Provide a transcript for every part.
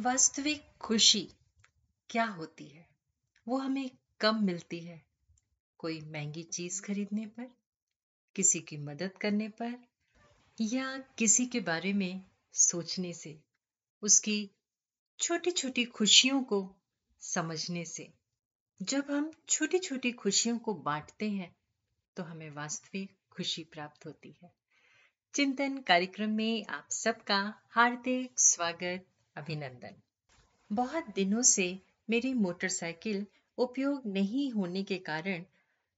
वास्तविक खुशी क्या होती है? वो हमें कम मिलती है? कोई महँगी चीज़ खरीदने पर? किसी की मदद करने पर? या किसी के बारे में सोचने से? उसकी छोटी छोटी खुशियों को समझने से? जब हम छोटी छोटी खुशियों को बांटते हैं तो हमें वास्तविक खुशी प्राप्त होती है। चिंतन कार्यक्रम में आप सबका हार्दिक स्वागत। अभिनंदन। बहुत दिनों से मेरी मोटरसाइकिल उपयोग नहीं होने के कारण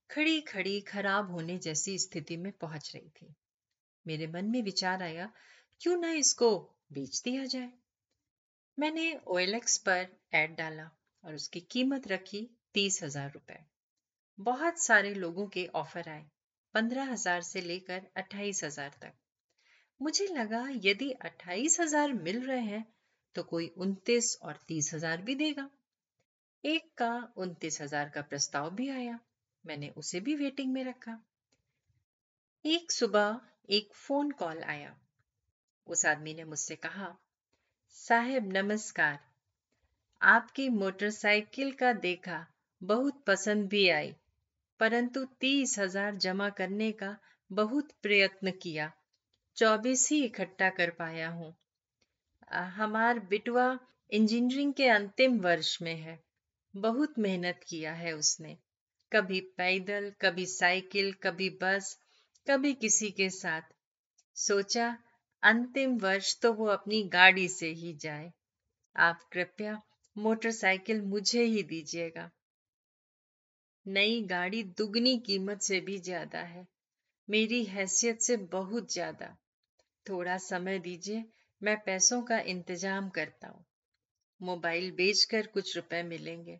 खड़ी खड़ी खराब होने जैसी स्थिति में पहुँच रही थी। मेरे मन में विचार आया, क्यों ना इसको बेच दिया जाए। मैंने ओएलएक्स पर एड डाला और उसकी कीमत रखी तीस हज़ार रुपए। बहुत सारे लोगों के ऑफ़र आए, पंद्रह हज़ार से लेकर अट्ठाईस हज़ार तक। मुझे लगा, यदि अट्ठाईस हज़ार मिल रहे हैं तो कोई उनतीस और तीस हज़ार भी देगा। एक का उनतीस हज़ार का प्रस्ताव भी आया, मैंने उसे भी वेटिंग में रखा। एक सुबह एक फ़ोन कॉल आया। उस आदमी ने मुझसे कहा, साहेब, नमस्कार। आपकी मोटरसाइकिल का देखा बहुत पसंद भी आई, परंतु तीस हज़ार जमा करने का बहुत प्रयत्न किया, चौबीस ही इकट्ठा कर पाया हूँ। हमार बिटवा इंजीनियरिंग के अंतिम वर्ष में है। बहुत मेहनत किया है उसने। कभी पैदल, कभी साइकिल, कभी बस, कभी किसी के साथ। सोचा, अंतिम वर्ष तो वो अपनी गाड़ी से ही जाए। आप कृपया मोटरसाइकिल मुझे ही दीजिएगा। नई गाड़ी दुगनी कीमत से भी ज़्यादा है। मेरी हैसियत से बहुत ज़्यादा। थोड़ा समय दीजिए मैं पैसों का इंतज़ाम करता हूँ। मोबाइल बेचकर कुछ रुपए मिलेंगे।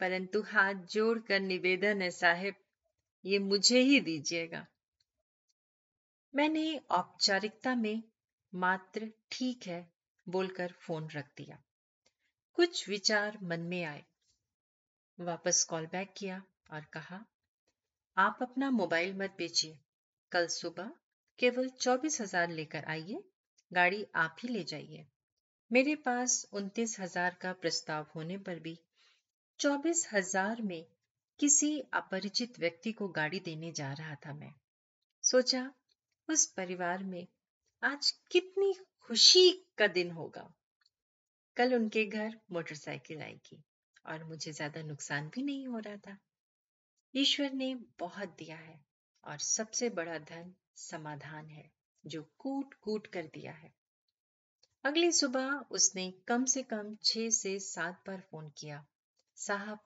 परंतु हाथ जोड़कर निवेदन है, साहेब, ये मुझे ही दीजिएगा। मैंने औपचारिकता में मात्र ठीक है बोलकर फ़ोन रख दिया। कुछ विचार मन में आए। वापस कॉल बैक किया और कहा, आप अपना मोबाइल मत बेचिए। कल सुबह केवल चौबीस हज़ार लेकर आइए। गाड़ी आप ही ले जाइए। मेरे पास उनतीस हज़ार का प्रस्ताव होने पर भी चौबीस हज़ार में किसी अपरिचित व्यक्ति को गाड़ी देने जा रहा था मैं। सोचा, उस परिवार में आज कितनी खुशी का दिन होगा। कल उनके घर मोटरसाइकिल आएगी और मुझे ज़्यादा नुकसान भी नहीं हो रहा था। ईश्वर ने बहुत दिया है और सबसे बड़ा धन समाधान है। जो कूट कूट कर दिया है। अगली सुबह उसने कम से कम छह से सात बार फ़ोन किया। साहब,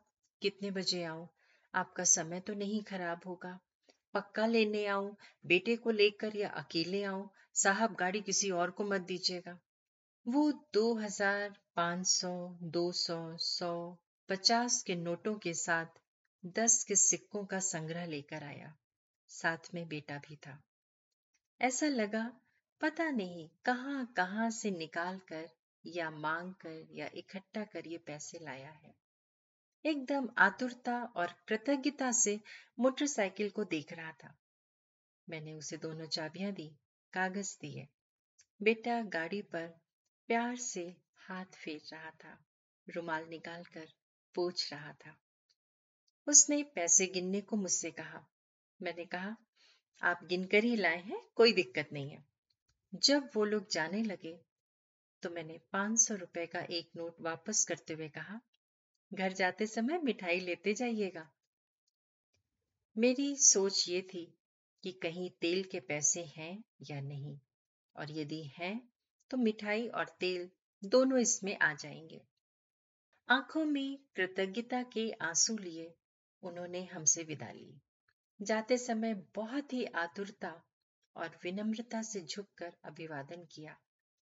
कितने बजे आऊँ आपका समय तो नहीं खराब होगा। पक्का लेने आऊँ बेटे को लेकर या अकेले आऊँ साहब, गाड़ी किसी और को मत दीजिएगा। वो दो हज़ार पाँच सौ, दो सौ सौ, पचास के नोटों के साथ दस के सिक्कों का संग्रह लेकर आया। साथ में बेटा भी था। ऐसा लगा, पता नहीं कहाँ कहाँ से निकाल कर या मांग कर या इकट्ठा कर ये पैसे लाया है। एकदम आतुरता और कृतज्ञता से मोटरसाइकिल को देख रहा था। मैंने उसे दोनों चाबियाँ दी, कागज़ दिए। बेटा गाड़ी पर प्यार से हाथ फेर रहा था, रुमाल निकालकर पूछ रहा था। उसने पैसे गिनने को मुझसे कहा। मैंने कहा आप गिनकर ही लाए हैं, कोई दिक्कत नहीं है। जब वो लोग जाने लगे तो मैंने पाँच सौ रुपए का एक नोट वापस करते हुए कहा, घर जाते समय मिठाई लेते जाइएगा। मेरी सोच ये थी कि कहीं तेल के पैसे हैं या नहीं, और यदि हैं तो मिठाई और तेल दोनों इसमें आ जाएँगे। आँखों में कृतज्ञता के आँसू लिए उन्होंने हमसे विदा ली। जाते समय बहुत ही आतुरता और विनम्रता से झुककर अभिवादन किया।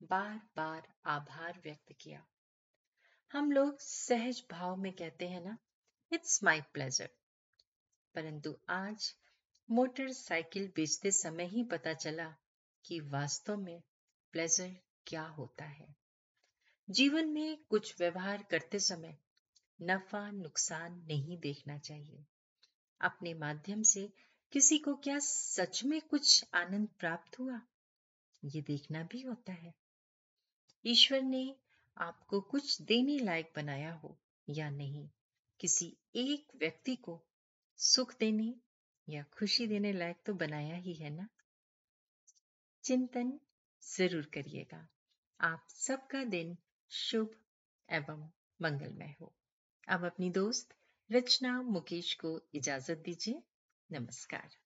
बार बार आभार व्यक्त किया। हम लोग सहज भाव में कहते हैं ना इट्स माई प्लेजर परंतु आज मोटरसाइकिल बेचते समय ही पता चला कि वास्तव में प्लेजर क्या होता है। जीवन में कुछ व्यवहार करते समय नफा नुकसान नहीं देखना चाहिए। अपने माध्यम से किसी को क्या सच में कुछ आनंद प्राप्त हुआ? ये देखना भी होता है। ईश्वर ने आपको कुछ देने लायक बनाया हो या नहीं, किसी एक व्यक्ति को सुख देने या खुशी देने लायक तो बनाया ही है ना? चिंतन ज़रूर करिएगा। आप सबका दिन शुभ एवं मंगलमय हो। अब अपनी दोस्त रचना मुकेश को इजाज़त दीजिए। नमस्कार।